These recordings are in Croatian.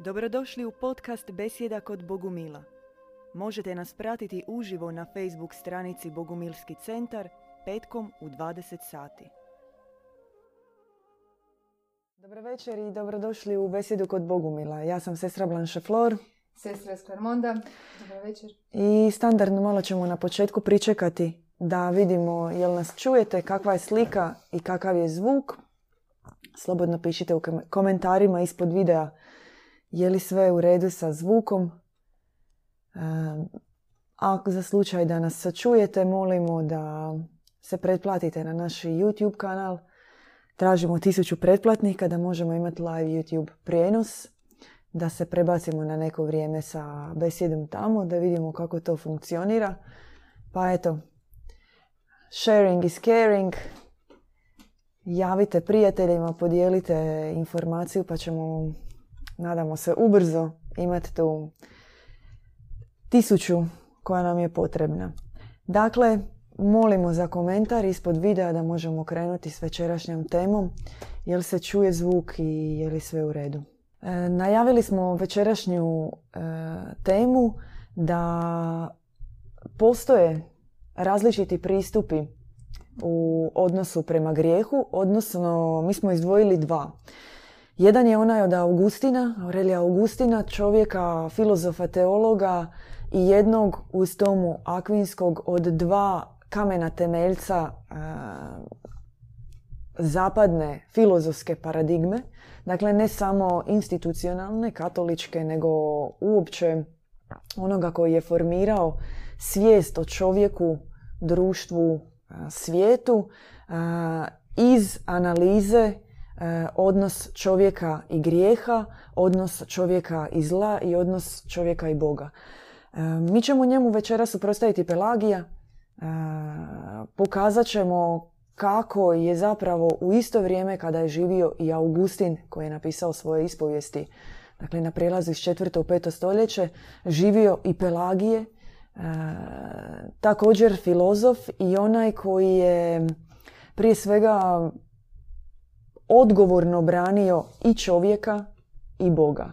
Dobrodošli u podcast Besjeda kod Bogumila. Možete nas pratiti uživo na Facebook stranici Bogumilski centar petkom u 20 sati. Dobro večer i dobrodošli u Besjedu kod Bogumila. Ja sam sestra Blanche Flor. Sestra iz Clermonda. Dobro večer. I standardno malo ćemo na početku pričekati da vidimo jel nas čujete, kakva je slika i kakav je zvuk. Slobodno pišite u komentarima ispod videa je li sve u redu sa zvukom. A za slučaj da nas sačujete, molimo da se pretplatite na naš YouTube kanal. Tražimo tisuću pretplatnika da možemo imati live YouTube prijenos. Da se prebacimo na neko vrijeme sa besjedom tamo, da vidimo kako to funkcionira. Pa eto, sharing is caring. Javite prijateljima, podijelite informaciju pa ćemo nadamo se ubrzo imati tu tisuću koja nam je potrebna. Dakle, molimo za komentar ispod videa da možemo krenuti s večerašnjom temom. Jel se čuje zvuk i je li sve u redu? E, najavili smo večerašnju e, temu da postoje različiti pristupi u odnosu prema grijehu, odnosno mi smo izdvojili dva. Jedan je onaj od Augustina, Aurelija Augustina, čovjeka, filozofa, teologa i jednog uz tomu akvinskog od dva kamena temeljca e, zapadne filozofske paradigme. Dakle, ne samo institucionalne, katoličke, nego uopće onoga koji je formirao svijest o čovjeku, društvu, e, svijetu e, iz analize odnos čovjeka i grijeha, odnos čovjeka i zla i odnos čovjeka i Boga. E, mi ćemo njemu večera suprostaviti Pelagija, e, pokazat ćemo kako je zapravo u isto vrijeme kada je živio i Augustin koji je napisao svoje ispovijesti, dakle na prijelazu iz četvrto u peto stoljeće, živio i Pelagije, također filozof i onaj koji je prije svega odgovorno branio i čovjeka i Boga.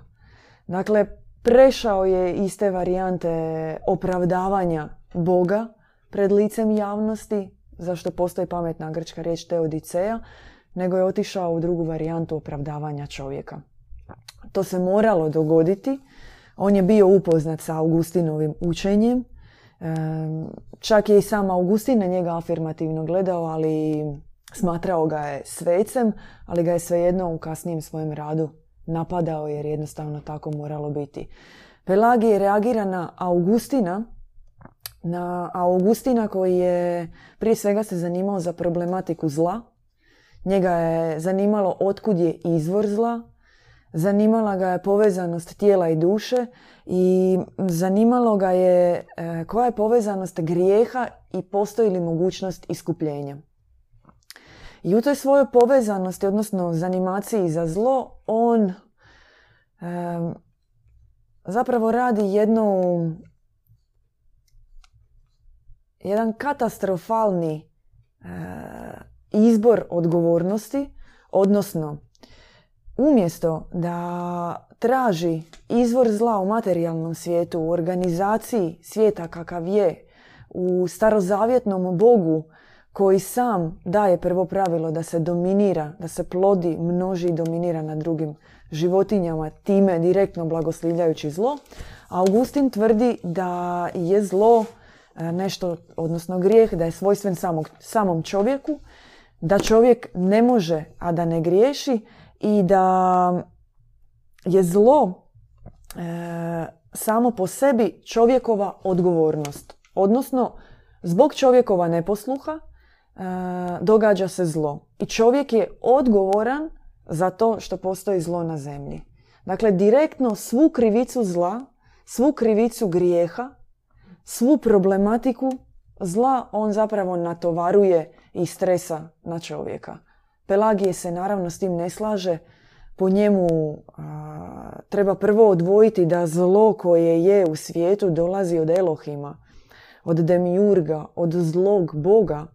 Dakle, prešao je iz te varijante opravdavanja Boga pred licem javnosti, zašto postoji pametna grčka riječ teodiceja, nego je otišao u drugu varijantu opravdavanja čovjeka. To se moralo dogoditi. On je bio upoznat sa Augustinovim učenjem. Čak je i sam Augustin na njega afirmativno gledao, ali Smatrao ga je svecem, ali ga je svejedno u kasnijem svojem radu napadao jer jednostavno tako moralo biti. Pelagij reagira na Augustina, na Augustina koji je prije svega se zanimao za problematiku zla. Njega je zanimalo otkud je izvor zla, zanimala ga je povezanost tijela i duše i zanimalo ga je e, koja je povezanost grijeha i postoji li mogućnost iskupljenja. I u toj svojoj povezanosti, odnosno zanimaciji za zlo, on zapravo radi jednu jedan katastrofalni e, izbor odgovornosti, odnosno umjesto da traži izvor zla u materijalnom svijetu, u organizaciji svijeta kakav je, u starozavjetnom Bogu koji sam daje prvo pravilo da se dominira, da se plodi, množi i dominira nad drugim životinjama, time direktno blagoslivljajući zlo. Augustin tvrdi da je zlo e, nešto, odnosno grijeh, da je svojstven samog, samom čovjeku, da čovjek ne može, a da ne griješi i da je zlo e, samo po sebi čovjekova odgovornost. Odnosno, zbog čovjekova neposluha, događa se zlo. I čovjek je odgovoran za to što postoji zlo na zemlji. Dakle, direktno svu krivicu zla, svu krivicu grijeha, svu problematiku zla on zapravo natovaruje i stresa na čovjeka. Pelagije se naravno s tim ne slaže. Po njemu treba prvo odvojiti da zlo koje je u svijetu dolazi od Elohima, od demiurga, od zlog Boga,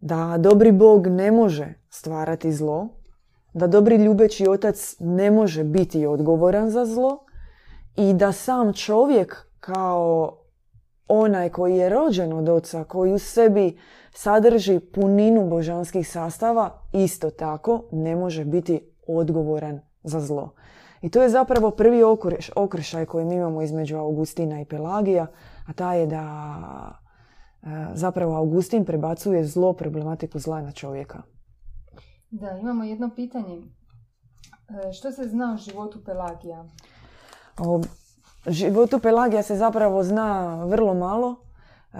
da dobri Bog ne može stvarati zlo, da dobri ljubeći otac ne može biti odgovoran za zlo i da sam čovjek kao onaj koji je rođen od oca, koji u sebi sadrži puninu božanskih sastava, isto tako ne može biti odgovoran za zlo. I to je zapravo prvi okršaj koji mi imamo između Augustina i Pelagija, a ta je da zapravo Augustin prebacuje zlo, problematiku zla na čovjeka. Da, imamo jedno pitanje. E, što se zna o životu Pelagija? O životu Pelagija se zapravo zna vrlo malo. E,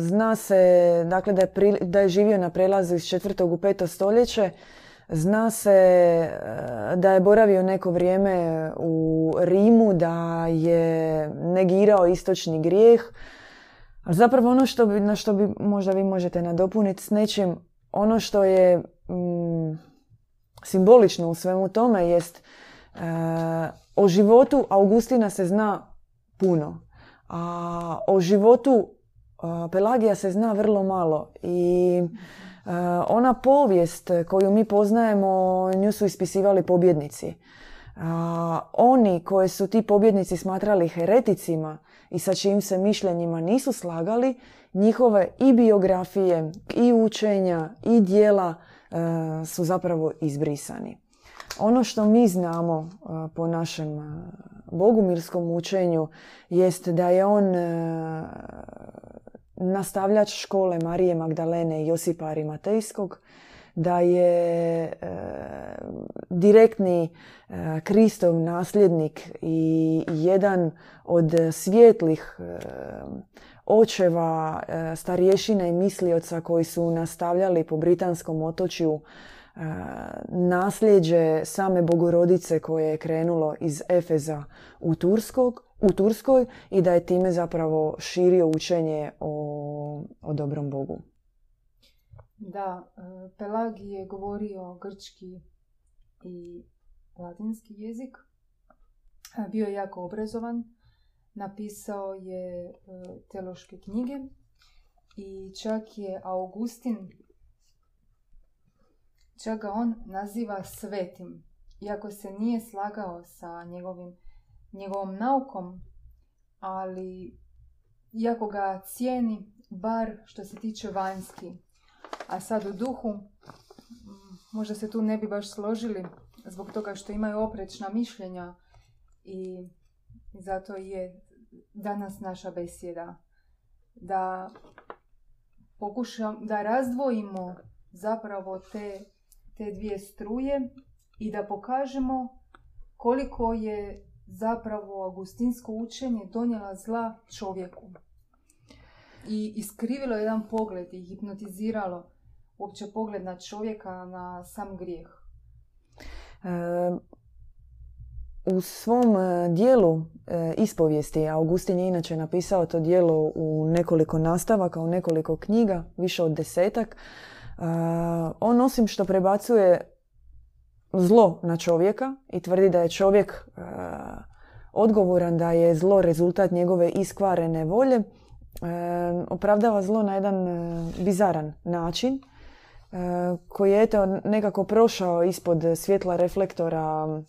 zna se dakle, da, je da je živio na prelazu iz četvrtog u peto stoljeće. Zna se e, da je boravio neko vrijeme u Rimu, da je negirao istočni grijeh. Ali zapravo ono što bi, na što bi možda vi možete nadopuniti s nečim, ono što je mm, simbolično u svemu tome jest e, o životu Augustina se zna puno, a o životu e, Pelagija se zna vrlo malo i e, ona povijest koju mi poznajemo, nju su ispisivali pobjednici. oni koje su ti pobjednici smatrali hereticima i sa čijim se mišljenjima nisu slagali, njihove i biografije, i učenja, i dijela e, su zapravo izbrisani. Ono što mi znamo e, po našem e, bogumirskom učenju jest da je on nastavljač škole Marije Magdalene i Josipa Arimatejskog, da je direktni Kristov nasljednik i jedan od svjetlih očeva, e, starješina i mislioca koji su nastavljali po britanskom otočju e, nasljeđe same bogorodice koje je krenulo iz Efeza u, Turskog, u Turskoj i da je time zapravo širio učenje o, o dobrom Bogu. Da, e, Pelagi je govorio grčki i latinski jezik. Bio je jako obrazovan napisao je e, teološke knjige i čak je Augustin, čak ga on naziva svetim, iako se nije slagao sa njegovim, njegovom naukom, ali iako ga cijeni, bar što se tiče vanjski. A sad u duhu, možda se tu ne bi baš složili, zbog toga što imaju oprečna mišljenja i zato je danas naša besjeda. Da pokušam, da razdvojimo zapravo te, te dvije struje i da pokažemo koliko je zapravo augustinsko učenje donijela zla čovjeku. I iskrivilo jedan pogled i hipnotiziralo uopće pogled na čovjeka, na sam grijeh. E, u svom e, dijelu e, ispovijesti, Augustin je inače napisao to dijelo u nekoliko nastavaka, u nekoliko knjiga, više od desetak, e, on osim što prebacuje zlo na čovjeka i tvrdi da je čovjek odgovoran da je zlo rezultat njegove iskvarene volje, opravdava zlo na jedan bizaran način koji je eto nekako prošao ispod svjetla reflektora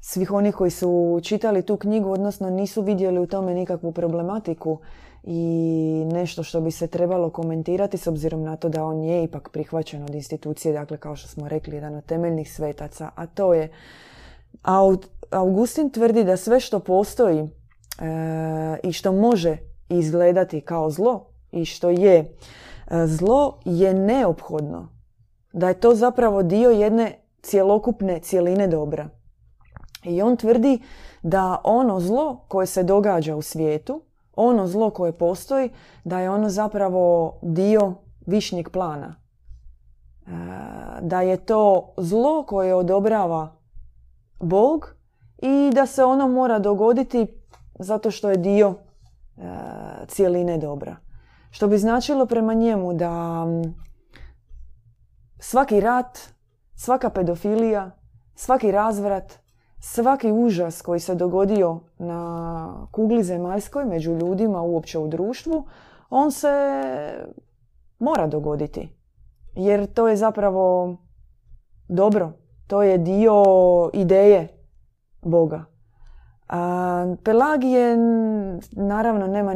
svih onih koji su čitali tu knjigu, odnosno nisu vidjeli u tome nikakvu problematiku i nešto što bi se trebalo komentirati s obzirom na to da on je ipak prihvaćen od institucije, dakle kao što smo rekli, jedan od temeljnih svetaca, a to je Augustin tvrdi da sve što postoji e, i što može izgledati kao zlo i što je e, zlo je neophodno. Da je to zapravo dio jedne cjelokupne cjeline dobra. I on tvrdi da ono zlo koje se događa u svijetu, ono zlo koje postoji, da je ono zapravo dio višnjeg plana. E, da je to zlo koje odobrava Bog i da se ono mora dogoditi zato što je dio e, cijeline dobra. Što bi značilo prema njemu da svaki rat svaka pedofilija, svaki razvrat, svaki užas koji se dogodio na kugli zemaljskoj među ljudima uopće u društvu, on se mora dogoditi. Jer to je zapravo dobro. To je dio ideje Boga. A, Pelagije naravno nema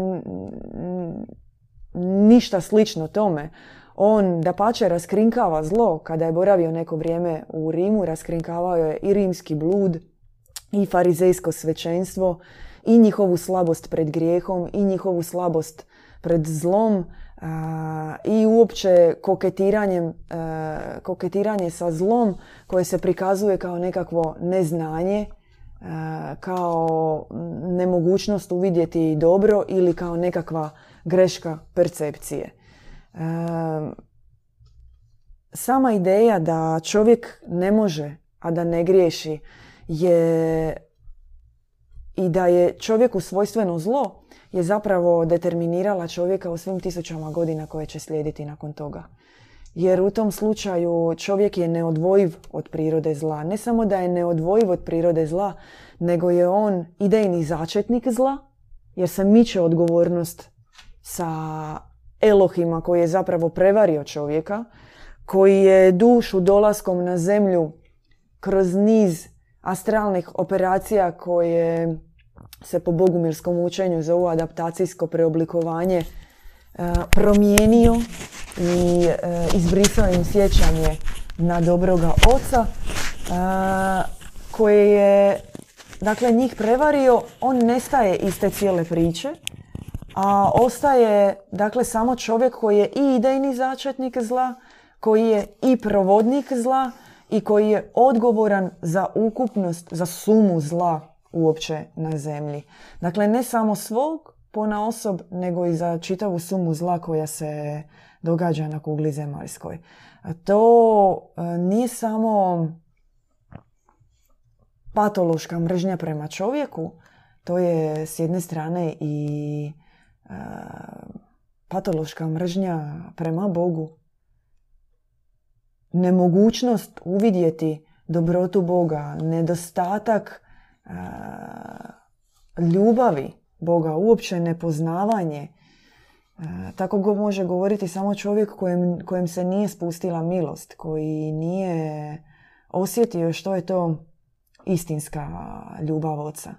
ništa slično tome. On da pače raskrinkava zlo. Kada je boravio neko vrijeme u Rimu, raskrinkavao je i rimski blud, i farizejsko svećenstvo, i njihovu slabost pred grijehom, i njihovu slabost pred zlom, i uopće koketiranjem, koketiranje sa zlom koje se prikazuje kao nekakvo neznanje, kao nemogućnost uvidjeti dobro ili kao nekakva greška percepcije. Sama ideja da čovjek ne može, a da ne griješi je i da je čovjeku svojstveno zlo je zapravo determinirala čovjeka u svim tisućama godina koje će slijediti nakon toga. Jer u tom slučaju čovjek je neodvojiv od prirode zla. Ne samo da je neodvojiv od prirode zla, nego je on idejni začetnik zla, jer se miče odgovornost sa Elohima koji je zapravo prevario čovjeka, koji je dušu dolaskom na zemlju kroz niz astralnih operacija koje se po bogumirskom učenju zovu adaptacijsko preoblikovanje e, promijenio i e, izbrisao im sjećanje na dobroga oca e, koje je dakle njih prevario, on nestaje iz te cijele priče, a ostaje dakle samo čovjek koji je i idejni začetnik zla, koji je i provodnik zla i koji je odgovoran za ukupnost, za sumu zla uopće na zemlji. Dakle, ne samo svog pona osob, nego i za čitavu sumu zla koja se događa na kugli zemaljskoj. To e, nije samo patološka mržnja prema čovjeku, to je s jedne strane i patološka mržnja prema Bogu. Nemogućnost uvidjeti dobrotu Boga, nedostatak ljubavi Boga, uopće nepoznavanje. Tako go može govoriti samo čovjek kojem, kojem se nije spustila milost, koji nije osjetio što je to istinska ljubav oca.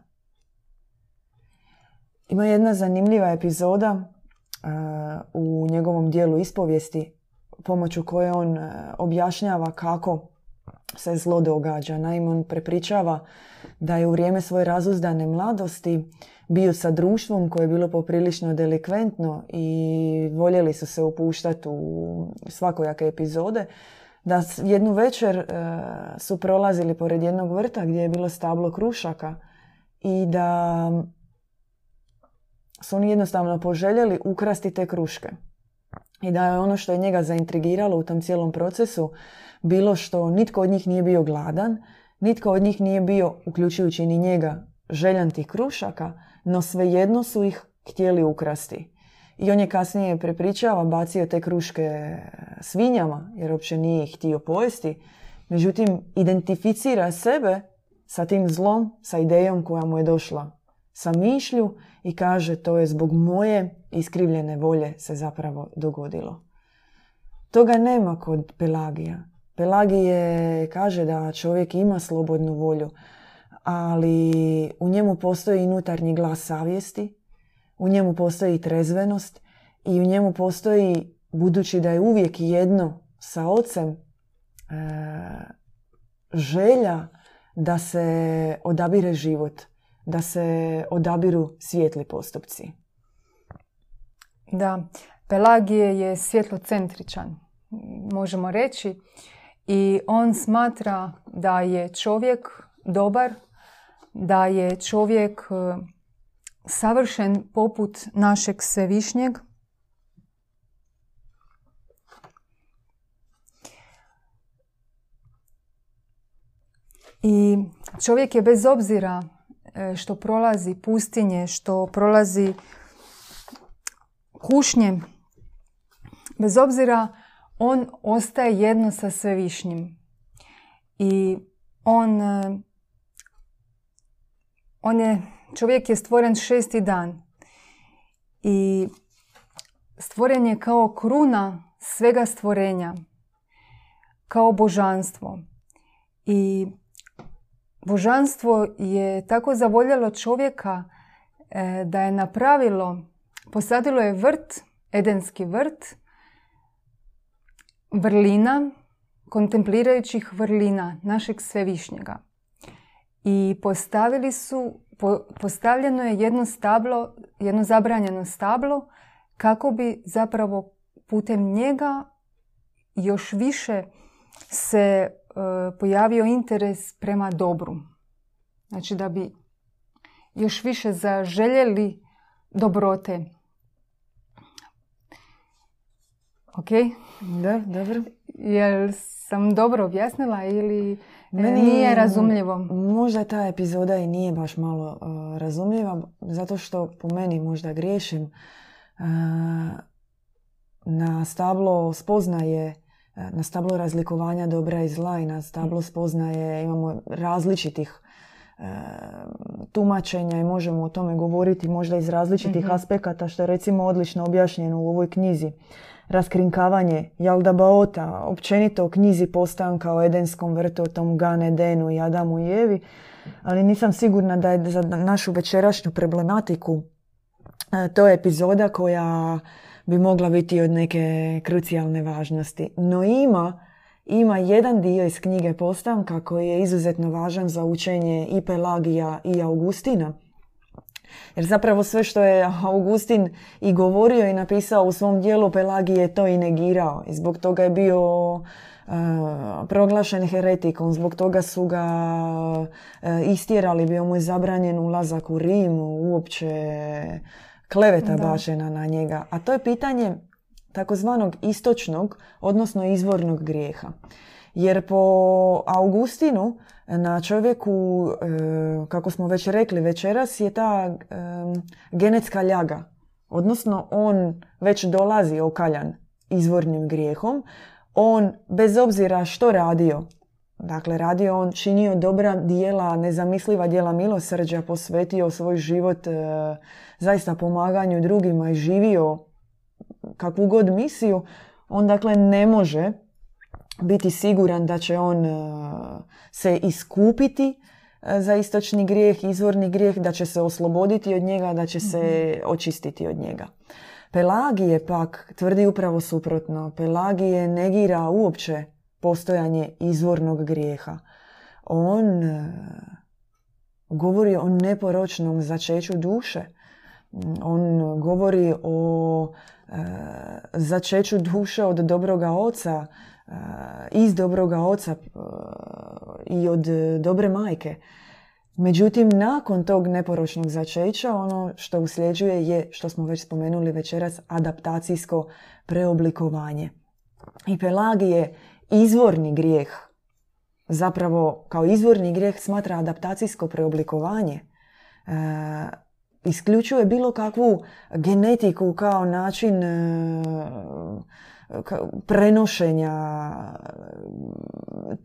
Ima jedna zanimljiva epizoda uh, u njegovom dijelu ispovijesti pomoću koje on uh, objašnjava kako se zlo događa. Naime, on prepričava da je u vrijeme svoje razuzdane mladosti bio sa društvom koje je bilo poprilično delikventno i voljeli su se upuštati u svakojake epizode da jednu večer e, su prolazili pored jednog vrta gdje je bilo stablo krušaka i da su oni jednostavno poželjeli ukrasti te kruške. I da je ono što je njega zaintrigiralo u tom cijelom procesu bilo što nitko od njih nije bio gladan, nitko od njih nije bio, uključujući ni njega, željan tih krušaka, no svejedno su ih htjeli ukrasti. I on je kasnije prepričava, bacio te kruške svinjama, jer uopće nije ih htio pojesti. Međutim, identificira sebe sa tim zlom, sa idejom koja mu je došla sa mišlju i kaže to je zbog moje iskrivljene volje se zapravo dogodilo. Toga nema kod Pelagija. Pelagije kaže da čovjek ima slobodnu volju, ali u njemu postoji unutarnji glas savjesti, u njemu postoji trezvenost i u njemu postoji, budući da je uvijek jedno sa ocem, e, želja da se odabire život, da se odabiru svijetli postupci. Da, Pelagije je svjetlocentričan, možemo reći, i on smatra da je čovjek dobar, da je čovjek savršen poput našeg svevišnjeg. I čovjek je bez obzira e, što prolazi pustinje, što prolazi kušnje, bez obzira on ostaje jedno sa svevišnjim. I on, e, on je čovjek je stvoren šesti dan i stvoren je kao kruna svega stvorenja, kao božanstvo. I božanstvo je tako zavoljelo čovjeka e, da je napravilo, posadilo je vrt, edenski vrt, vrlina, kontemplirajućih vrlina našeg svevišnjega. I postavili su, postavljeno je jedno stablo, jedno zabranjeno stablo kako bi zapravo putem njega još više se pojavio interes prema dobru. Znači da bi još više zaželjeli dobrote. Ok? Da, dobro. Jel sam dobro objasnila ili e, Meni nije razumljivo? Možda ta epizoda i nije baš malo uh, razumljiva, zato što po meni možda griješim. Uh, na stablo spoznaje, na stablo razlikovanja dobra i zla i na stablo spoznaje imamo različitih tumačenja i možemo o tome govoriti možda iz različitih mm aspekata što je recimo odlično objašnjeno u ovoj knjizi. Raskrinkavanje Jaldabaota, općenito o knjizi postanka o Edenskom vrtu, o tom Gan Edenu i Adamu i Evi, ali nisam sigurna da je za našu večerašnju problematiku e, to je epizoda koja bi mogla biti od neke krucijalne važnosti. No ima, ima jedan dio iz knjige Postanka koji je izuzetno važan za učenje i Pelagija i Augustina – jer zapravo sve što je Augustin i govorio i napisao u svom dijelu Pelagije je to i negirao. I zbog toga je bio uh, proglašen heretikom, zbog toga su ga uh, istjerali, bio mu je zabranjen ulazak u Rim, uopće kleveta bašena na njega. A to je pitanje takozvanog istočnog, odnosno izvornog grijeha. Jer po Augustinu na čovjeku, e, kako smo već rekli večeras, je ta e, genetska ljaga. Odnosno, on već dolazi okaljan izvornim grijehom. On, bez obzira što radio, dakle radio on, činio dobra dijela, nezamisliva dijela milosrđa, posvetio svoj život e, zaista pomaganju drugima i živio kakvu god misiju, on dakle ne može biti siguran da će on e, se iskupiti e, za istočni grijeh, izvorni grijeh, da će se osloboditi od njega, da će se mhm. očistiti od njega. Pelagije pak tvrdi upravo suprotno. Pelagije negira uopće postojanje izvornog grijeha. On e, govori o neporočnom začeću duše. On govori o začeću duše od dobroga oca, iz dobroga oca i od dobre majke. Međutim, nakon tog neporočnog začeća, ono što usljeđuje je, što smo već spomenuli večeras, adaptacijsko preoblikovanje. I Pelagije izvorni grijeh, zapravo kao izvorni grijeh smatra adaptacijsko preoblikovanje. E, isključuje bilo kakvu genetiku kao način e, prenošenja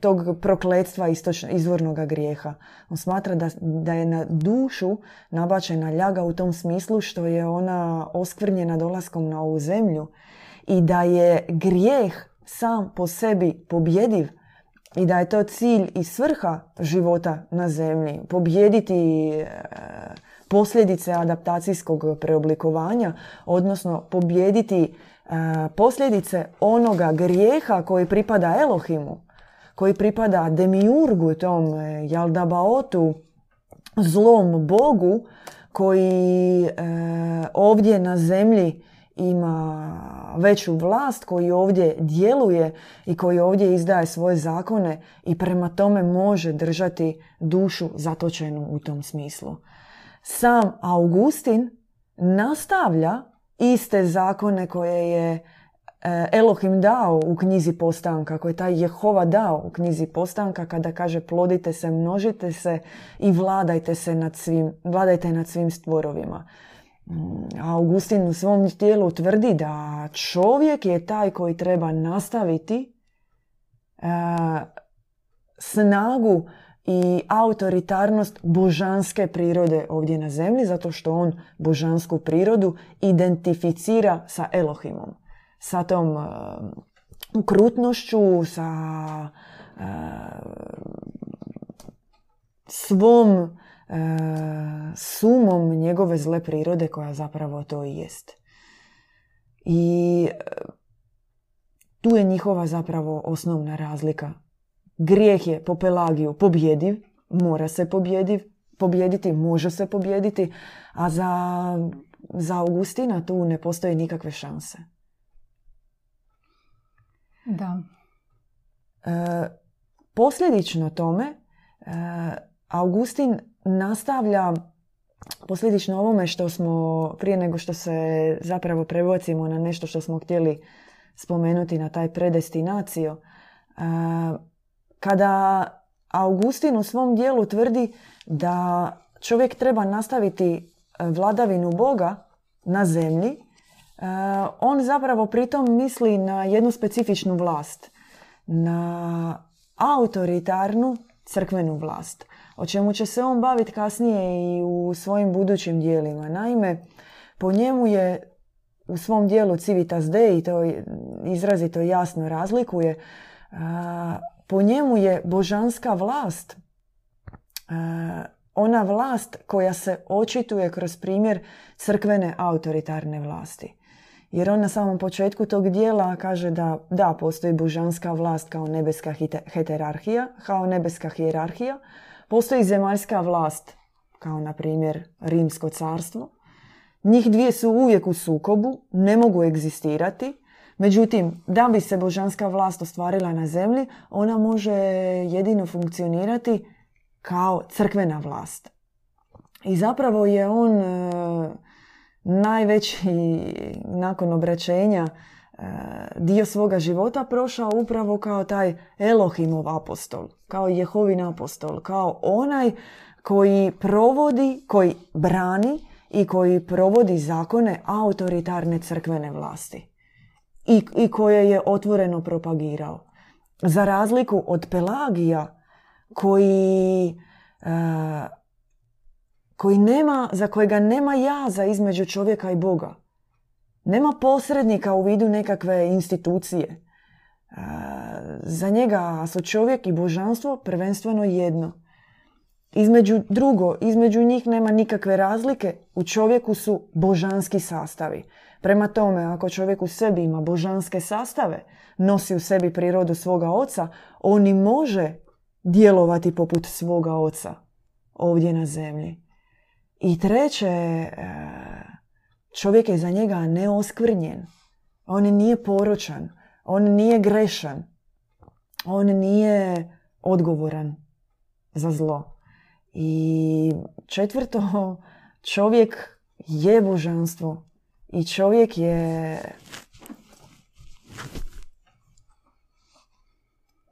tog prokletstva izvornog grijeha. On smatra da, da je na dušu nabačena ljaga u tom smislu što je ona oskvrnjena dolaskom na ovu zemlju i da je grijeh sam po sebi pobjediv i da je to cilj i svrha života na zemlji. Pobjediti e, posljedice adaptacijskog preoblikovanja, odnosno pobjediti posljedice onoga grijeha koji pripada Elohimu, koji pripada Demiurgu, tom e, Jaldabaotu, zlom Bogu, koji e, ovdje na zemlji ima veću vlast, koji ovdje djeluje i koji ovdje izdaje svoje zakone i prema tome može držati dušu zatočenu u tom smislu. Sam Augustin nastavlja iste zakone koje je e, Elohim dao u knjizi postanka, koje je taj Jehova dao u knjizi postanka kada kaže plodite se, množite se i vladajte se nad svim, vladajte nad svim stvorovima. Mm, Augustin u svom tijelu tvrdi da čovjek je taj koji treba nastaviti e, snagu i autoritarnost božanske prirode ovdje na zemlji, zato što on božansku prirodu identificira sa Elohimom, sa tom uh, krutnošću, sa uh, svom sumom njegove zle prirode koja zapravo to i jest. I tu je njihova zapravo osnovna razlika. Grijeh je po Pelagiju pobjediv, mora se pobjediv, pobjediti, može se pobjediti, a za, za Augustina tu ne postoji nikakve šanse. Da. E, posljedično tome, e, Augustin nastavlja posljedično ovome što smo, prije nego što se zapravo prebocimo na nešto što smo htjeli spomenuti na taj predestinaciju, e, kada Augustin u svom dijelu tvrdi da čovjek treba nastaviti e, vladavinu Boga na zemlji, e, on zapravo pritom misli na jednu specifičnu vlast, na autoritarnu crkvenu vlast, o čemu će se on baviti kasnije i u svojim budućim dijelima. Naime, po njemu je u svom dijelu Civitas Dei, to izrazito jasno razlikuje, po njemu je božanska vlast ona vlast koja se očituje kroz primjer crkvene autoritarne vlasti. Jer on na samom početku tog dijela kaže da da, postoji božanska vlast kao nebeska heterarhija, kao nebeska hijerarhija, postoji zemaljska vlast kao na primjer rimsko carstvo. Njih dvije su uvijek u sukobu, ne mogu egzistirati, Međutim, da bi se božanska vlast ostvarila na zemlji, ona može jedino funkcionirati kao crkvena vlast. I zapravo je on e, najveći nakon obraćenja dio svoga života prošao upravo kao taj Elohimov apostol, kao Jehovin apostol, kao onaj koji provodi, koji brani i koji provodi zakone autoritarne crkvene vlasti i, i koje je otvoreno propagirao. Za razliku od Pelagija koji, uh, koji nema, za kojega nema jaza između čovjeka i Boga. Nema posrednika u vidu nekakve institucije. Uh, za njega su čovjek i božanstvo prvenstveno jedno. Između drugo, između njih nema nikakve razlike, u čovjeku su božanski sastavi. Prema tome, ako čovjek u sebi ima božanske sastave, nosi u sebi prirodu svoga oca, on i može djelovati poput svoga oca ovdje na zemlji. I treće, e, čovjek je za njega neoskvrnjen. On nije poročan. On nije grešan. On nije odgovoran za zlo. I četvrto, čovjek je božanstvo. I čovjek je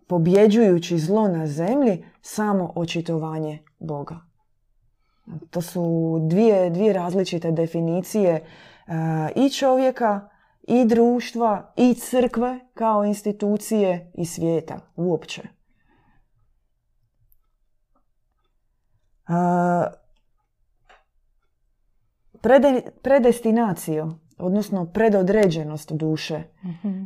pobjeđujući zlo na zemlji samo očitovanje Boga. To su dvije, dvije različite definicije e, i čovjeka, i društva, i crkve kao institucije i svijeta uopće. Uh, prede, predestinaciju, odnosno predodređenost duše, mm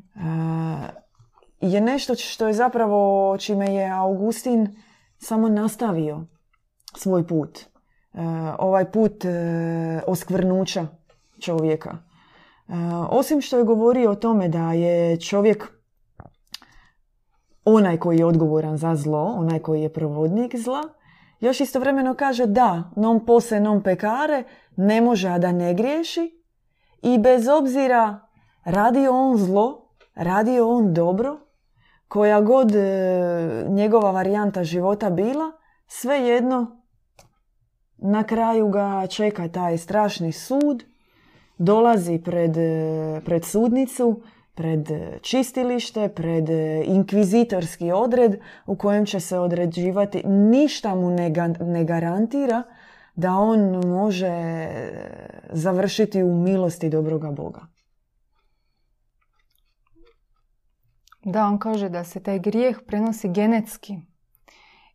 je nešto što je zapravo čime je Augustin samo nastavio svoj put. E, ovaj put e, oskvrnuća čovjeka. E, osim što je govorio o tome da je čovjek onaj koji je odgovoran za zlo, onaj koji je provodnik zla, još istovremeno kaže da, non pose non pekare, ne može da ne griješi i bez obzira radio on zlo, radio on dobro, koja god njegova varijanta života bila, svejedno na kraju ga čeka taj strašni sud, dolazi pred, e, pred sudnicu, pred čistilište, pred inkvizitorski odred u kojem će se određivati, ništa mu ne, ne garantira da on može završiti u milosti dobroga Boga. Da, on kaže da se taj grijeh prenosi genetski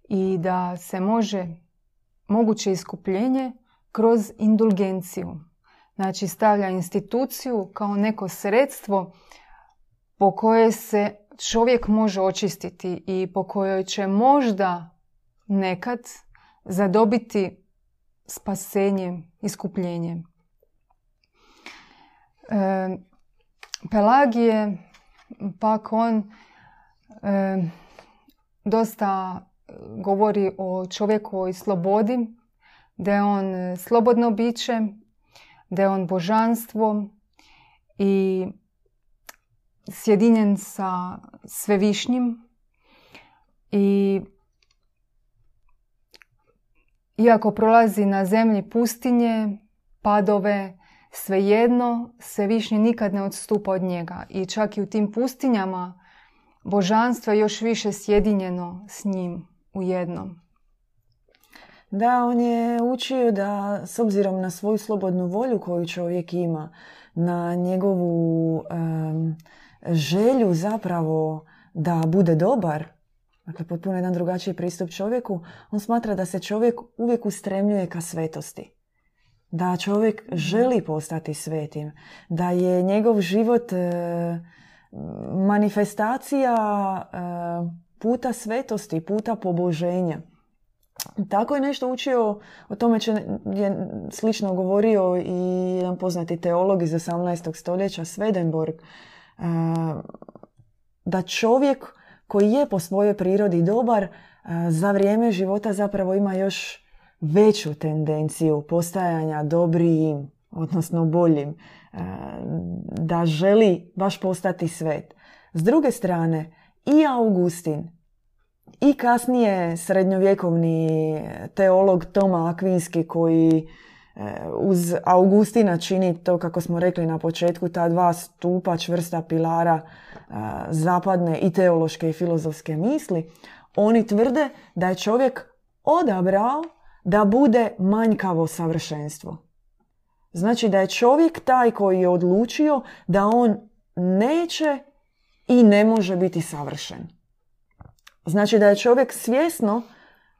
i da se može moguće iskupljenje kroz indulgenciju. Znači stavlja instituciju kao neko sredstvo po koje se čovjek može očistiti i po kojoj će možda nekad zadobiti spasenje, iskupljenje. E, Pelagije, pak on e, dosta govori o čovjekovoj slobodi, da je on slobodno biće, da je on božanstvo i sjedinjen sa svevišnjim i iako prolazi na zemlji pustinje, padove, svejedno, svevišnji nikad ne odstupa od njega. I čak i u tim pustinjama božanstvo je još više sjedinjeno s njim u jednom. Da, on je učio da s obzirom na svoju slobodnu volju koju čovjek ima, na njegovu želju zapravo da bude dobar, dakle potpuno jedan drugačiji pristup čovjeku, on smatra da se čovjek uvijek ustremljuje ka svetosti. Da čovjek želi postati svetim, da je njegov život e, manifestacija e, puta svetosti, puta poboženja. Tako je nešto učio, o tome će, je slično govorio i jedan poznati teolog iz 18. stoljeća, Swedenborg, da čovjek koji je po svojoj prirodi dobar, za vrijeme života zapravo ima još veću tendenciju postajanja dobrijim, odnosno boljim, da želi baš postati svet. S druge strane, i Augustin i kasnije srednjovjekovni teolog Toma Akvinski koji e, uz Augustina čini to kako smo rekli na početku ta dva stupa čvrsta pilara e, zapadne i teološke i filozofske misli oni tvrde da je čovjek odabrao da bude manjkavo savršenstvo. Znači da je čovjek taj koji je odlučio da on neće i ne može biti savršen. Znači da je čovjek svjesno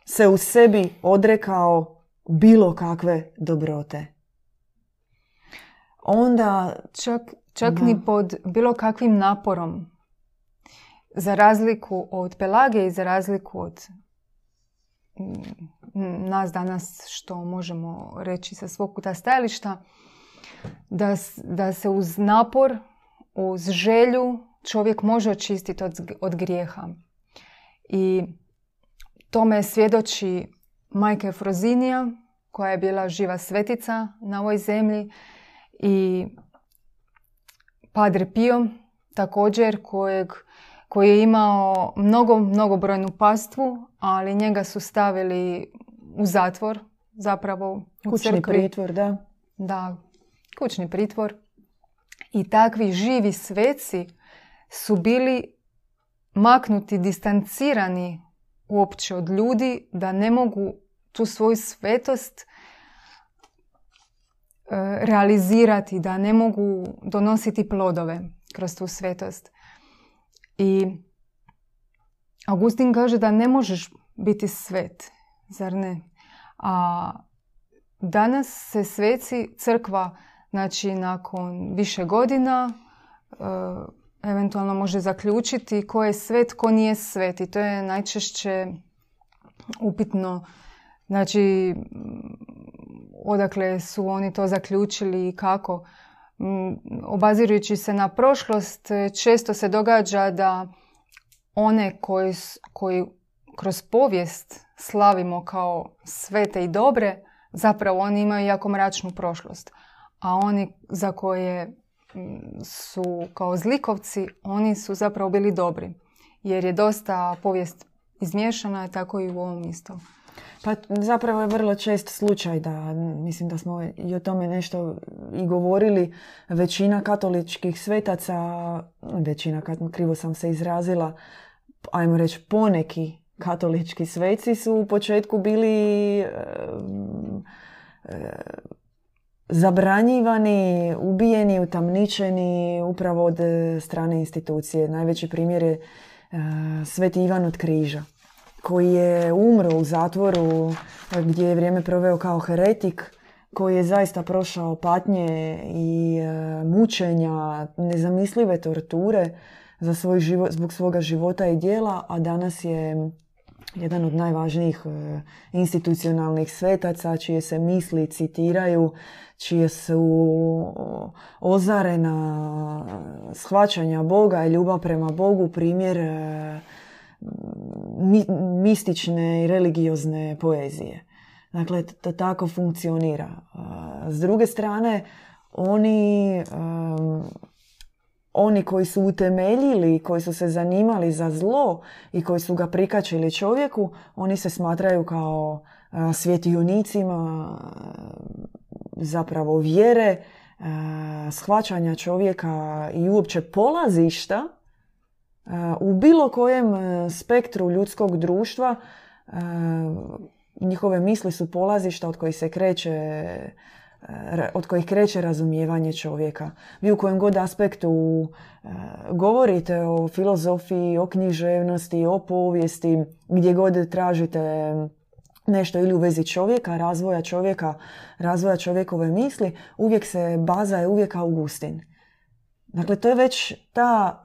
se u sebi odrekao bilo kakve dobrote. Onda... Čak, čak ni pod bilo kakvim naporom. Za razliku od Pelage i za razliku od mm, nas danas što možemo reći sa svog kuta stajališta, da, da se uz napor, uz želju čovjek može očistiti od, od grijeha. I tome svjedoči majka Frozinija, koja je bila živa svetica na ovoj zemlji i Padre Pio također kojeg, koji je imao mnogo, mnogobrojnu pastvu, ali njega su stavili u zatvor, zapravo u kućni pritvor, da. Da, kućni pritvor. I takvi živi sveci su bili maknuti, distancirani uopće od ljudi, da ne mogu tu svoju svetost e, realizirati, da ne mogu donositi plodove kroz tu svetost. I Augustin kaže da ne možeš biti svet, zar ne? A danas se sveci crkva, znači nakon više godina, e, eventualno može zaključiti ko je svet, ko nije svet. I to je najčešće upitno. Znači, odakle su oni to zaključili i kako. Obazirujući se na prošlost, često se događa da one koji, koji kroz povijest slavimo kao svete i dobre, zapravo oni imaju jako mračnu prošlost. A oni za koje su kao zlikovci, oni su zapravo bili dobri. Jer je dosta povijest izmiješana, tako i u ovom isto. Pa zapravo je vrlo čest slučaj da, mislim da smo i o tome nešto i govorili, većina katoličkih svetaca, većina, krivo sam se izrazila, ajmo reći poneki katolički sveci su u početku bili zabranjivani, ubijeni, utamničeni upravo od e, strane institucije. Najveći primjer je e, Sveti Ivan od križa koji je umro u zatvoru e, gdje je vrijeme proveo kao heretik koji je zaista prošao patnje i mučenja, nezamislive torture za svoj život, zbog svoga života i dijela, a danas je jedan od najvažnijih e, institucionalnih svetaca, čije se misli citiraju, čije su ozarena shvaćanja Boga i ljubav prema Bogu primjer e, mistične i religiozne poezije. Dakle, to tako funkcionira. S druge strane, oni oni koji su utemeljili, koji su se zanimali za zlo i koji su ga prikačili čovjeku, oni se smatraju kao svjetionicima zapravo vjere, shvaćanja čovjeka i uopće polazišta u bilo kojem spektru ljudskog društva njihove misli su polazišta od kojih se kreće od kojih kreće razumijevanje čovjeka. Vi u kojem god aspektu e, govorite o filozofiji, o književnosti, o povijesti, gdje god tražite nešto ili u vezi čovjeka, razvoja čovjeka, razvoja čovjekove misli, uvijek se baza je uvijek Augustin. Dakle, to je već ta,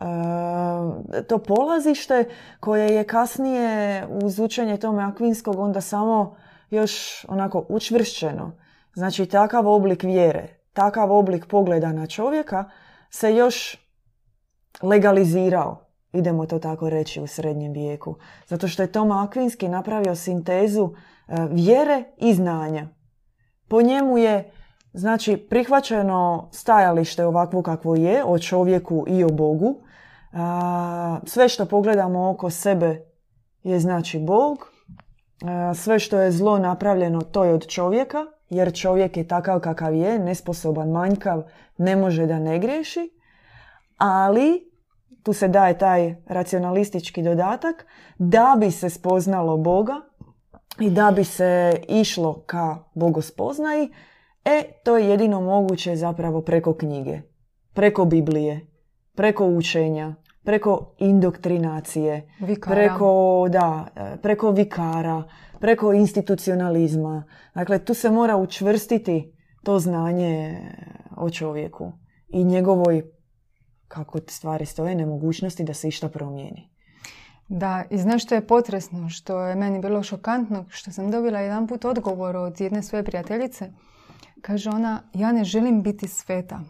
e, to polazište koje je kasnije uz učenje tome akvinskog onda samo još onako učvršćeno. Znači, takav oblik vjere, takav oblik pogleda na čovjeka se još legalizirao, idemo to tako reći, u srednjem vijeku. Zato što je Toma Akvinski napravio sintezu e, vjere i znanja. Po njemu je znači prihvaćeno stajalište ovakvo kakvo je o čovjeku i o Bogu. Sve što pogledamo oko sebe je znači Bog. Sve što je zlo napravljeno to je od čovjeka jer čovjek je takav kakav je, nesposoban, manjkav, ne može da ne griješi, ali tu se daje taj racionalistički dodatak da bi se spoznalo Boga i da bi se išlo ka bogospoznaji, e, to je jedino moguće zapravo preko knjige, preko Biblije, preko učenja, preko indoktrinacije, vikara. preko da, preko vikara, preko institucionalizma. Dakle, tu se mora učvrstiti to znanje o čovjeku i njegovoj, kako stvari stoje, nemogućnosti da se išta promijeni. Da, i znaš što je potresno, što je meni bilo šokantno, što sam dobila jedan put odgovor od jedne svoje prijateljice. Kaže ona, ja ne želim biti sveta.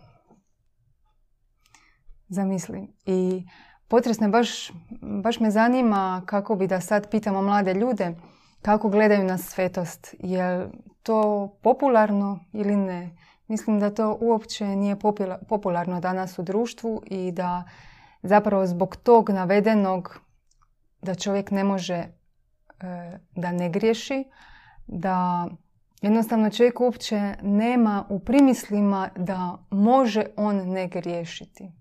Zamisli. I potresno baš, baš me zanima kako bi da sad pitamo mlade ljude kako gledaju na svetost. Je to popularno ili ne? Mislim da to uopće nije popularno danas u društvu i da zapravo zbog tog navedenog da čovjek ne može e, da ne griješi, da jednostavno čovjek uopće nema u primislima da može on ne griješiti.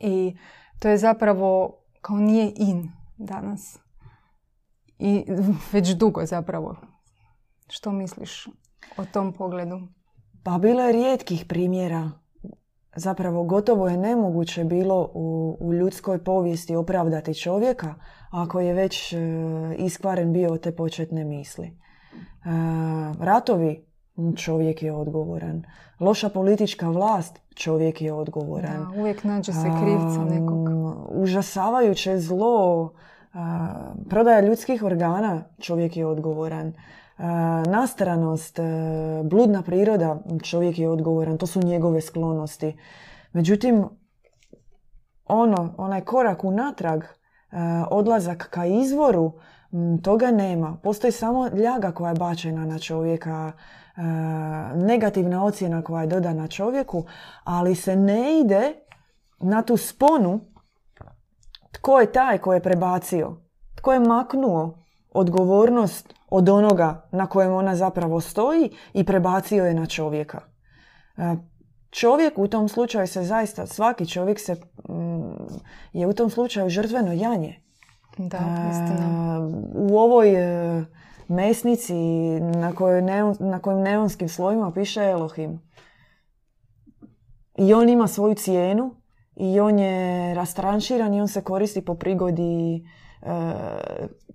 I to je zapravo kao nije in danas. I već dugo zapravo. Što misliš o tom pogledu? Pa bilo je rijetkih primjera. Zapravo gotovo je nemoguće bilo u, u ljudskoj povijesti opravdati čovjeka ako je već e, iskvaren bio te početne misli. E, ratovi, čovjek je odgovoran. Loša politička vlast, čovjek je odgovoran. Da, uvijek nađe se krivca nekog. Užasavajuće zlo, prodaja ljudskih organa, čovjek je odgovoran. Nastranost, bludna priroda, čovjek je odgovoran. To su njegove sklonosti. Međutim, ono, onaj korak unatrag, odlazak ka izvoru, toga nema. Postoji samo ljaga koja je bačena na čovjeka, negativna ocjena koja je dodana čovjeku, ali se ne ide na tu sponu tko je taj ko je prebacio? Tko je maknuo odgovornost od onoga na kojem ona zapravo stoji i prebacio je na čovjeka? E, čovjek u tom slučaju se zaista, svaki čovjek se mm, je u tom slučaju žrtveno janje. Da, e, istina. U ovoj e, mesnici na, kojoj na kojim neonskim slojima piše Elohim. I on ima svoju cijenu i on je rastranširan i on se koristi po prigodi e,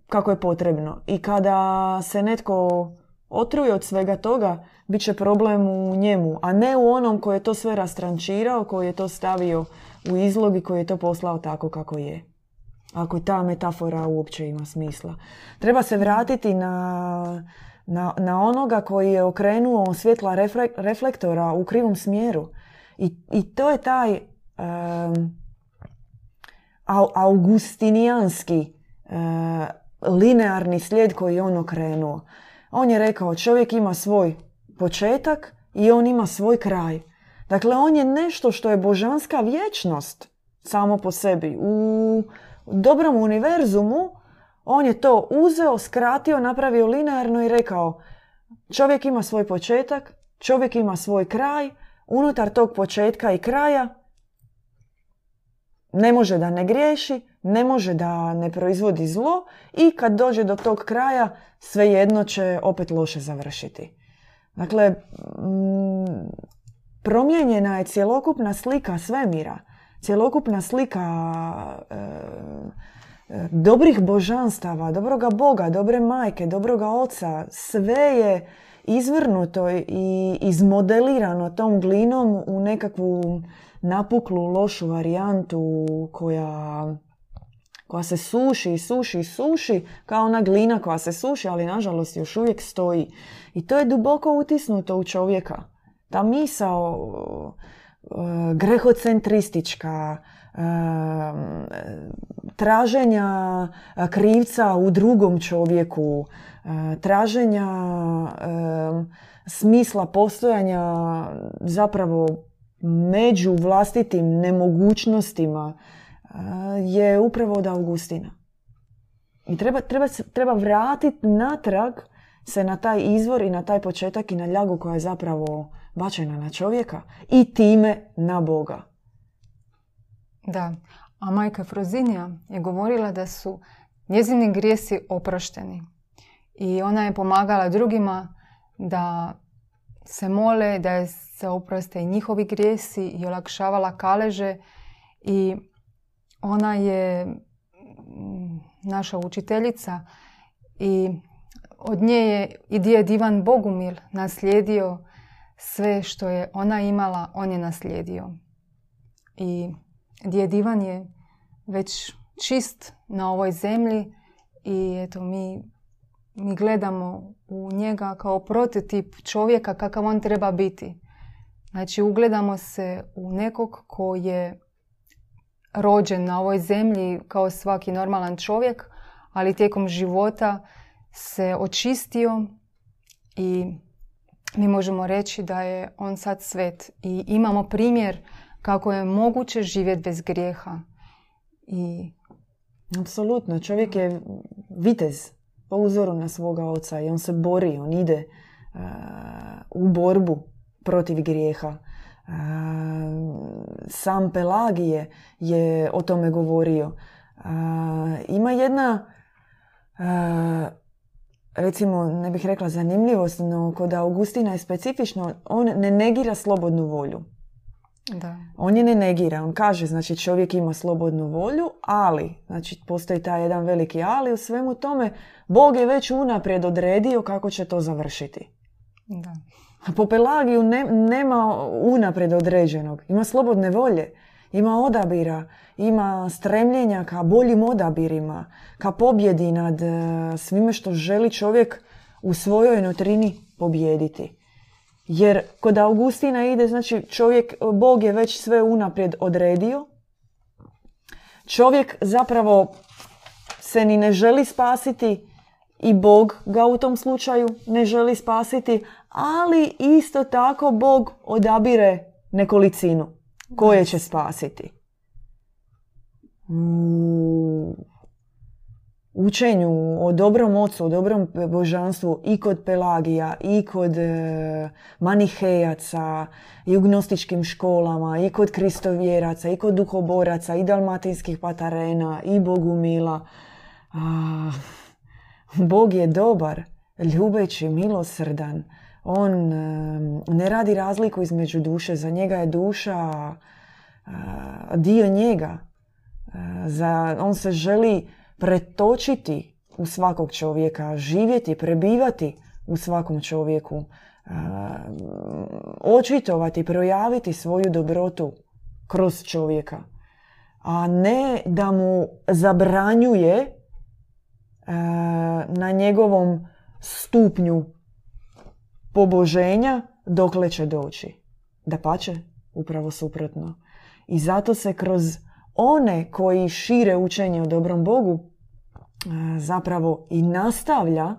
kako je potrebno. I kada se netko otruje od svega toga, bit će problem u njemu, a ne u onom koji je to sve rastrančirao, koji je to stavio u izlogi koji je to poslao tako kako je. Ako ta metafora uopće ima smisla. Treba se vratiti na, na, na onoga koji je okrenuo svjetla reflektora u krivom smjeru. I, i to je taj augustinijanski linearni slijed koji je on okrenuo. On je rekao čovjek ima svoj početak i on ima svoj kraj. Dakle, on je nešto što je božanska vječnost samo po sebi. U dobrom univerzumu on je to uzeo, skratio, napravio linearno i rekao čovjek ima svoj početak, čovjek ima svoj kraj, unutar tog početka i kraja ne može da ne griješi, ne može da ne proizvodi zlo i kad dođe do tog kraja svejedno će opet loše završiti. Dakle, mm, promijenjena je cjelokupna slika svemira, cjelokupna slika e, e, dobrih božanstava, dobroga Boga, dobre majke, dobroga oca, sve je izvrnuto i izmodelirano tom glinom u nekakvu napuklu, lošu varijantu koja, koja se suši suši suši kao ona glina koja se suši, ali nažalost još uvijek stoji. I to je duboko utisnuto u čovjeka. Ta misao e, grehocentristička, e, traženja krivca u drugom čovjeku, e, traženja smisla postojanja zapravo među vlastitim nemogućnostima je upravo od Augustina. I treba, treba, treba vratiti natrag se na taj izvor i na taj početak i na ljagu koja je zapravo bačena na čovjeka i time na Boga. Da, a majka Frozinija je govorila da su njezini grijesi oprošteni. I ona je pomagala drugima da se mole, da se oproste i njihovi grijesi i olakšavala kaleže. I ona je mm, naša učiteljica i od nje je i djed Ivan Bogumil naslijedio sve što je ona imala, on je naslijedio. I djed Ivan je već čist na ovoj zemlji i eto mi, mi gledamo u njega kao prototip čovjeka kakav on treba biti. Znači ugledamo se u nekog ko je rođen na ovoj zemlji kao svaki normalan čovjek, ali tijekom života se očistio i mi možemo reći da je on sad svet i imamo primjer kako je moguće živjeti bez grijeha. I... Apsolutno, čovjek je vitez po uzoru na svoga oca i on se bori, on ide uh, u borbu protiv grijeha. Uh, sam Pelagije je o tome govorio. Uh, ima jedna recimo, ne bih rekla zanimljivost, no kod Augustina je specifično, on ne negira slobodnu volju. Da. On je ne negira, on kaže, znači čovjek ima slobodnu volju, ali, znači postoji taj jedan veliki ali u svemu tome, Bog je već unaprijed odredio kako će to završiti. Da. A po Pelagiju ne, nema unaprijed određenog, ima slobodne volje, ima odabira, ima stremljenja ka boljim odabirima, ka pobjedi nad e, svime što želi čovjek u svojoj nutrini pobjediti. Jer kod Augustina ide, znači čovjek, Bog je već sve unaprijed odredio. Čovjek zapravo se ni ne želi spasiti i Bog ga u tom slučaju ne želi spasiti, ali isto tako Bog odabire nekolicinu koje će spasiti učenju o dobrom ocu, o dobrom božanstvu i kod Pelagija, i kod e, manihejaca, i u gnostičkim školama, i kod kristovjeraca, i kod duhoboraca, i dalmatinskih patarena, i Bogumila. A, Bog je dobar, ljubeći, milosrdan. On e, ne radi razliku između duše. Za njega je duša dio njega za, on se želi pretočiti u svakog čovjeka, živjeti, prebivati u svakom čovjeku, očitovati, projaviti svoju dobrotu kroz čovjeka. A ne da mu zabranjuje na njegovom stupnju poboženja dokle će doći. Da pače, upravo suprotno. I zato se kroz one koji šire učenje o dobrom Bogu zapravo i nastavlja e,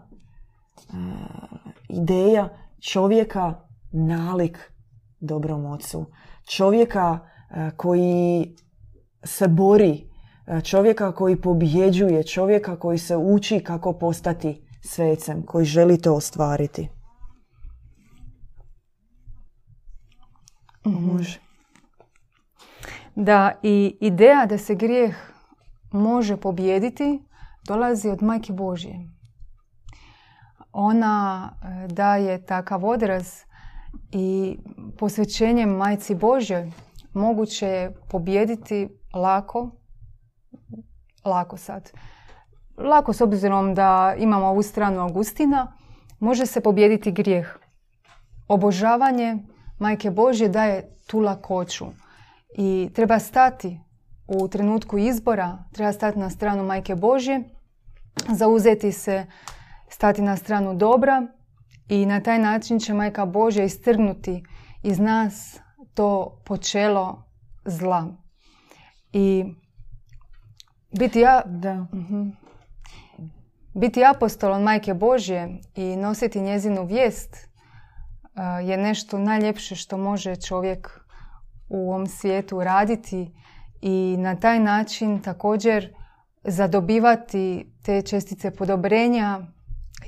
ideja čovjeka nalik dobrom ocu. Čovjeka e, koji se bori, čovjeka koji pobjeđuje, čovjeka koji se uči kako postati svecem, koji želi to ostvariti. Mhm. Može. Da, i ideja da se grijeh može pobijediti dolazi od Majke Božje. Ona e, daje takav odraz i posvećenjem Majci Božje moguće je pobijediti lako, lako sad. Lako s obzirom da imamo ovu stranu Augustina, može se pobijediti grijeh. Obožavanje Majke Božje daje tu lakoću. I treba stati u trenutku izbora, treba stati na stranu Majke Božje, zauzeti se, stati na stranu dobra i na taj način će Majka Božja istrgnuti iz nas to počelo zla. I biti ja... Da. uh Biti apostolom Majke Božje i nositi njezinu vijest je nešto najljepše što može čovjek u ovom svijetu raditi i na taj način također zadobivati te čestice podobrenja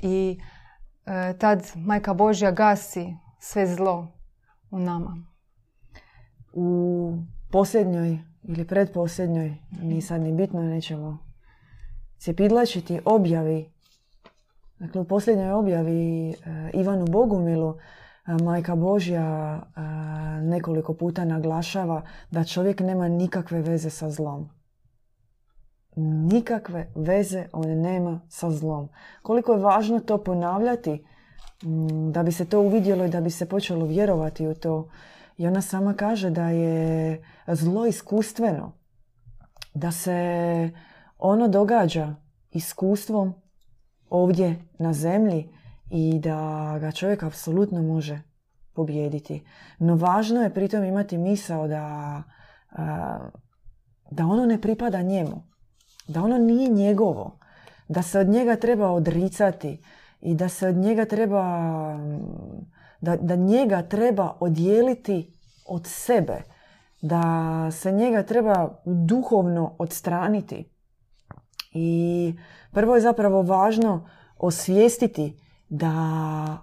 i e, tad Majka Božja gasi sve zlo u nama. U posljednjoj ili predposljednjoj, ni sad ni bitno, nećemo se pidlačiti objavi. Dakle, u posljednjoj objavi e, Ivanu Bogumilu Majka Božja nekoliko puta naglašava da čovjek nema nikakve veze sa zlom. Nikakve veze on nema sa zlom. Koliko je važno to ponavljati da bi se to uvidjelo i da bi se počelo vjerovati u to. I ona sama kaže da je zlo iskustveno. Da se ono događa iskustvom ovdje na zemlji i da ga čovjek apsolutno može pobijediti. No važno je pritom imati misao da, da ono ne pripada njemu. Da ono nije njegovo. Da se od njega treba odricati i da se od njega treba da, da njega treba odijeliti od sebe. Da se njega treba duhovno odstraniti. I prvo je zapravo važno osvijestiti da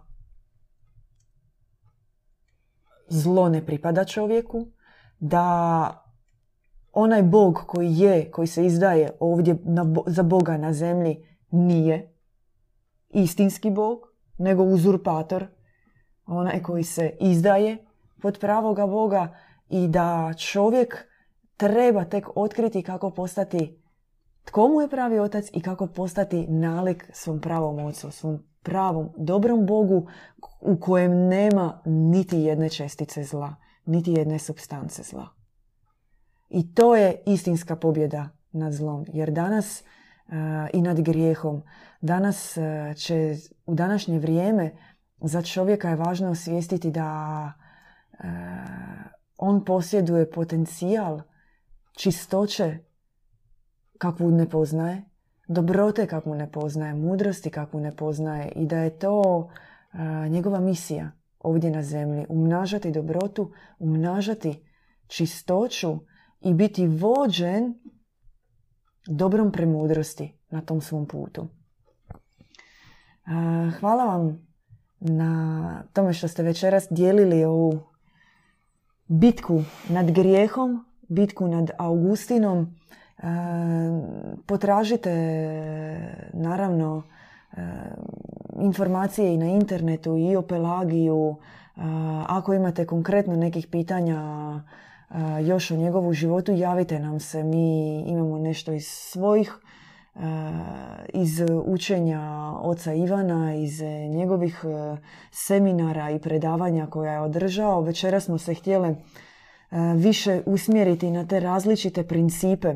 zlo ne pripada čovjeku, da onaj Bog koji je, koji se izdaje ovdje na, za Boga na zemlji, nije istinski Bog, nego uzurpator, onaj koji se izdaje pod pravoga Boga i da čovjek treba tek otkriti kako postati tko mu je pravi otac i kako postati nalik svom pravom ocu, svom pravom, dobrom Bogu u kojem nema niti jedne čestice zla, niti jedne substance zla. I to je istinska pobjeda nad zlom. Jer danas uh, i nad grijehom, danas uh, će u današnje vrijeme za čovjeka je važno osvijestiti da uh, on posjeduje potencijal čistoće kakvu ne poznaje, dobrote kakvu ne poznaje, mudrosti kakvu ne poznaje i da je to njegova misija ovdje na zemlji. Umnažati dobrotu, umnažati čistoću i biti vođen dobrom premudrosti na tom svom putu. hvala vam na tome što ste večeras dijelili ovu bitku nad grijehom, bitku nad Augustinom, Potražite naravno informacije i na internetu i o Pelagiju. Ako imate konkretno nekih pitanja još o njegovu životu, javite nam se. Mi imamo nešto iz svojih iz učenja oca Ivana, iz njegovih seminara i predavanja koja je održao. Večera smo se htjeli više usmjeriti na te različite principe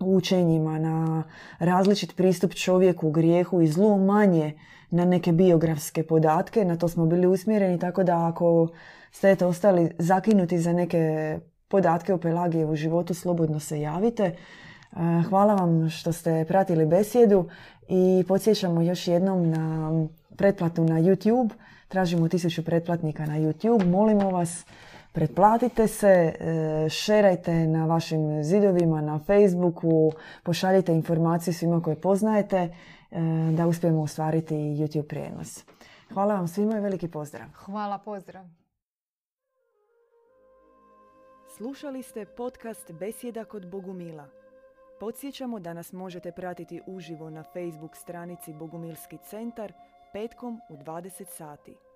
učenjima, na različit pristup čovjeku, grijehu i zlu, manje na neke biografske podatke. Na to smo bili usmjereni, tako da ako ste eto, ostali zakinuti za neke podatke o Pelagije u životu, slobodno se javite. E, hvala vam što ste pratili besjedu i podsjećamo još jednom na pretplatu na YouTube. Tražimo tisuću pretplatnika na YouTube. Molimo vas, pretplatite se, e, šerajte na vašim zidovima, na Facebooku, pošaljite informacije svima koje poznajete e, da uspijemo ostvariti YouTube prijenos. Hvala vam svima i veliki pozdrav. Hvala, pozdrav. Slušali ste podcast Besjeda kod Bogumila. Podsjećamo da nas možete pratiti uživo na Facebook stranici Bogumilski centar petkom u 20 sati.